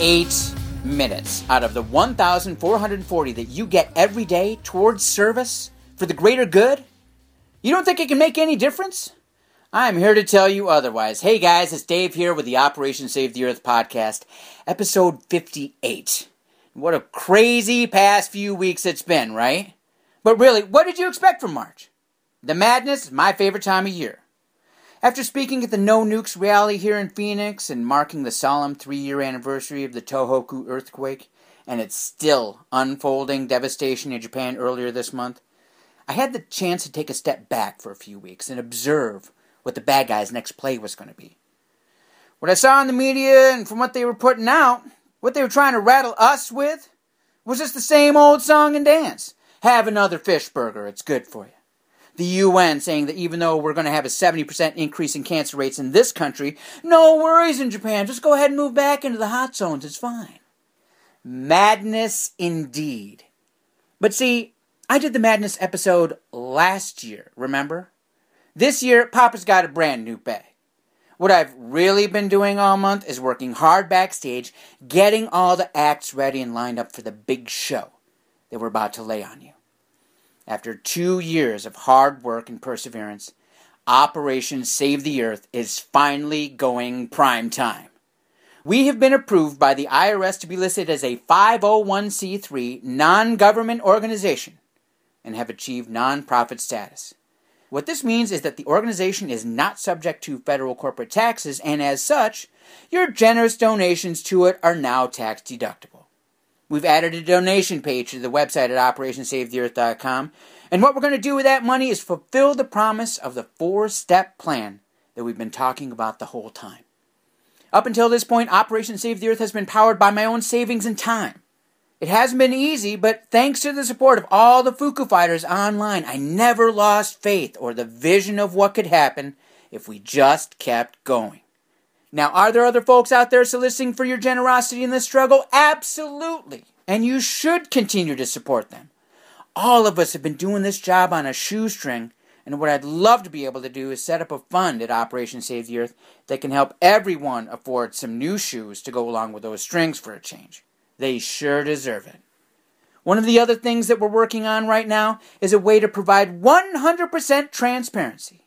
eight minutes out of the 1,440 that you get every day towards service for the greater good? You don't think it can make any difference? I'm here to tell you otherwise. Hey guys, it's Dave here with the Operation Save the Earth podcast, episode 58. What a crazy past few weeks it's been, right? But really, what did you expect from March? The madness is my favorite time of year. After speaking at the No Nukes rally here in Phoenix and marking the solemn three year anniversary of the Tohoku earthquake and its still unfolding devastation in Japan earlier this month, I had the chance to take a step back for a few weeks and observe what the bad guys' next play was going to be. What I saw in the media and from what they were putting out, what they were trying to rattle us with, was just the same old song and dance. Have another fish burger, it's good for you the UN saying that even though we're going to have a 70% increase in cancer rates in this country, no worries in Japan. Just go ahead and move back into the hot zones. It's fine. Madness indeed. But see, I did the madness episode last year, remember? This year, Papa's got a brand new bag. What I've really been doing all month is working hard backstage, getting all the acts ready and lined up for the big show that we're about to lay on you. After two years of hard work and perseverance, Operation Save the Earth is finally going prime time. We have been approved by the IRS to be listed as a 501c3 non government organization and have achieved nonprofit status. What this means is that the organization is not subject to federal corporate taxes, and as such, your generous donations to it are now tax deductible. We've added a donation page to the website at OperationSaveTheEarth.com. And what we're going to do with that money is fulfill the promise of the four step plan that we've been talking about the whole time. Up until this point, Operation Save the Earth has been powered by my own savings and time. It hasn't been easy, but thanks to the support of all the Fuku fighters online, I never lost faith or the vision of what could happen if we just kept going. Now, are there other folks out there soliciting for your generosity in this struggle? Absolutely. And you should continue to support them. All of us have been doing this job on a shoestring, and what I'd love to be able to do is set up a fund at Operation Save the Earth that can help everyone afford some new shoes to go along with those strings for a change. They sure deserve it. One of the other things that we're working on right now is a way to provide 100% transparency.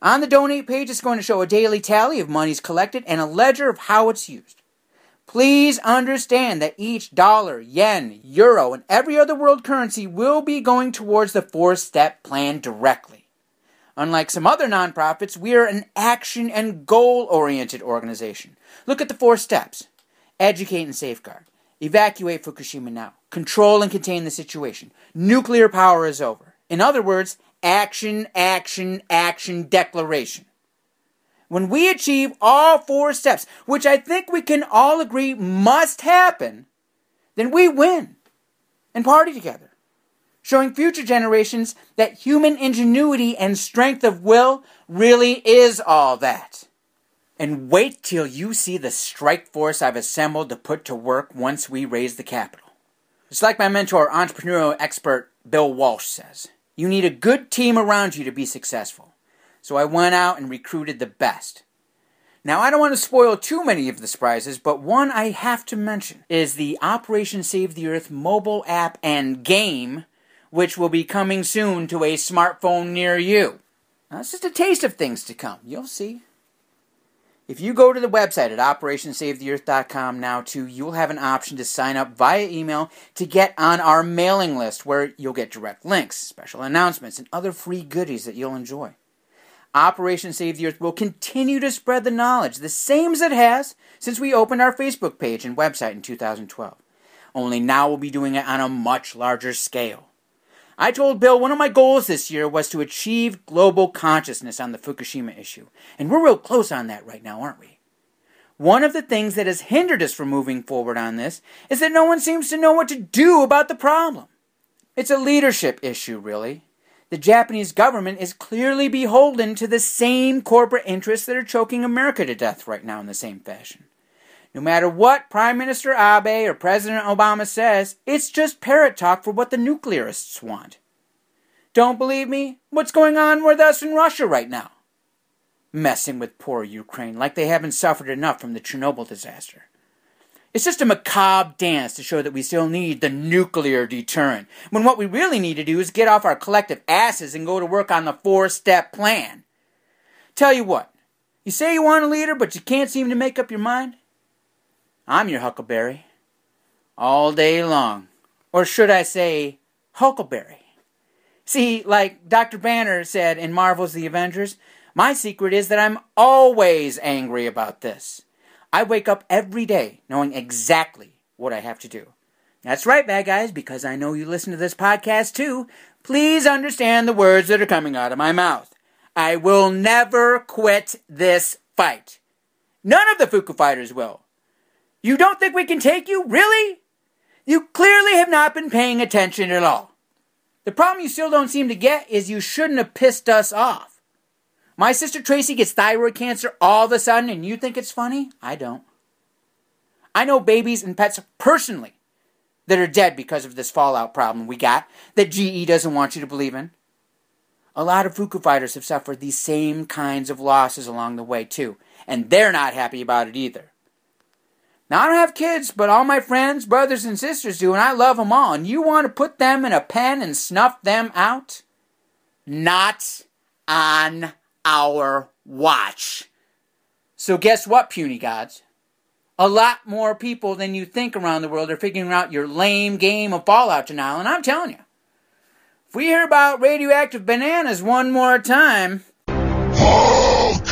On the donate page, it's going to show a daily tally of monies collected and a ledger of how it's used. Please understand that each dollar, yen, euro, and every other world currency will be going towards the four step plan directly. Unlike some other nonprofits, we are an action and goal oriented organization. Look at the four steps educate and safeguard, evacuate Fukushima now, control and contain the situation, nuclear power is over. In other words, action, action, action declaration. When we achieve all four steps, which I think we can all agree must happen, then we win and party together, showing future generations that human ingenuity and strength of will really is all that. And wait till you see the strike force I've assembled to put to work once we raise the capital. It's like my mentor, entrepreneurial expert Bill Walsh says. You need a good team around you to be successful. So I went out and recruited the best. Now, I don't want to spoil too many of the surprises, but one I have to mention is the Operation Save the Earth mobile app and game, which will be coming soon to a smartphone near you. Now, that's just a taste of things to come. You'll see. If you go to the website at operationsavetheearth.com now too, you'll have an option to sign up via email to get on our mailing list where you'll get direct links, special announcements, and other free goodies that you'll enjoy. Operation Save the Earth will continue to spread the knowledge, the same as it has since we opened our Facebook page and website in 2012. Only now we'll be doing it on a much larger scale. I told Bill one of my goals this year was to achieve global consciousness on the Fukushima issue, and we're real close on that right now, aren't we? One of the things that has hindered us from moving forward on this is that no one seems to know what to do about the problem. It's a leadership issue, really. The Japanese government is clearly beholden to the same corporate interests that are choking America to death right now in the same fashion. No matter what Prime Minister Abe or President Obama says, it's just parrot talk for what the nuclearists want. Don't believe me? What's going on with us in Russia right now? Messing with poor Ukraine like they haven't suffered enough from the Chernobyl disaster. It's just a macabre dance to show that we still need the nuclear deterrent, when what we really need to do is get off our collective asses and go to work on the four step plan. Tell you what, you say you want a leader, but you can't seem to make up your mind? I'm your Huckleberry. All day long. Or should I say, Huckleberry? See, like Dr. Banner said in Marvel's The Avengers, my secret is that I'm always angry about this. I wake up every day knowing exactly what I have to do. That's right, bad guys, because I know you listen to this podcast too. Please understand the words that are coming out of my mouth. I will never quit this fight. None of the Fuku fighters will. You don't think we can take you? Really? You clearly have not been paying attention at all. The problem you still don't seem to get is you shouldn't have pissed us off. My sister Tracy gets thyroid cancer all of a sudden, and you think it's funny? I don't. I know babies and pets personally that are dead because of this fallout problem we got that GE doesn't want you to believe in. A lot of Fuku fighters have suffered these same kinds of losses along the way, too, and they're not happy about it either. Now, I don't have kids, but all my friends, brothers, and sisters do, and I love them all. And you want to put them in a pen and snuff them out? Not on our watch. So, guess what, puny gods? A lot more people than you think around the world are figuring out your lame game of Fallout denial, and I'm telling you, if we hear about radioactive bananas one more time. Hulk!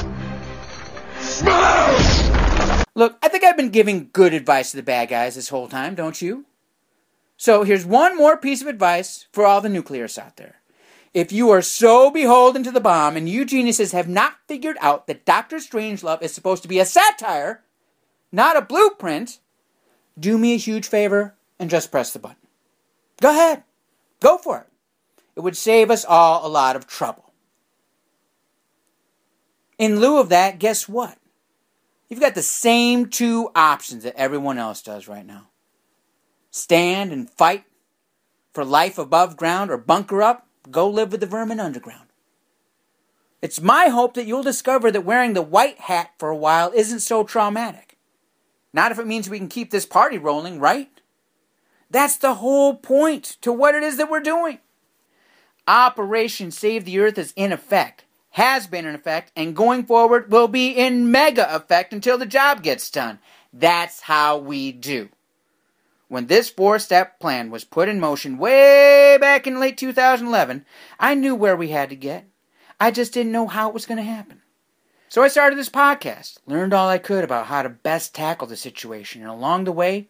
Smash! Look, I think I've been giving good advice to the bad guys this whole time, don't you? So here's one more piece of advice for all the nuclearists out there. If you are so beholden to the bomb and you geniuses have not figured out that Doctor Strangelove is supposed to be a satire, not a blueprint, do me a huge favor and just press the button. Go ahead. Go for it. It would save us all a lot of trouble. In lieu of that, guess what? You've got the same two options that everyone else does right now stand and fight for life above ground or bunker up Go live with the vermin underground. It's my hope that you'll discover that wearing the white hat for a while isn't so traumatic. Not if it means we can keep this party rolling, right? That's the whole point to what it is that we're doing. Operation Save the Earth is in effect, has been in effect, and going forward will be in mega effect until the job gets done. That's how we do. When this four step plan was put in motion way back in late 2011, I knew where we had to get. I just didn't know how it was going to happen. So I started this podcast, learned all I could about how to best tackle the situation, and along the way,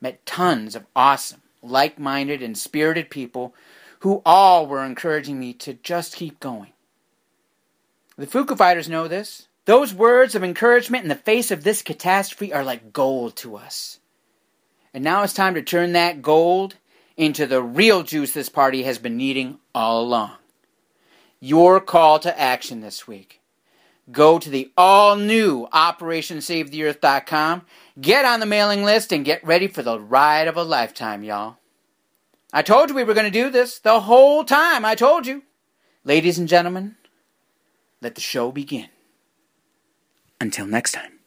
met tons of awesome, like minded, and spirited people who all were encouraging me to just keep going. The Fuku fighters know this. Those words of encouragement in the face of this catastrophe are like gold to us. And now it's time to turn that gold into the real juice this party has been needing all along. Your call to action this week. Go to the all new OperationSaveTheEarth.com, get on the mailing list, and get ready for the ride of a lifetime, y'all. I told you we were going to do this the whole time. I told you. Ladies and gentlemen, let the show begin. Until next time.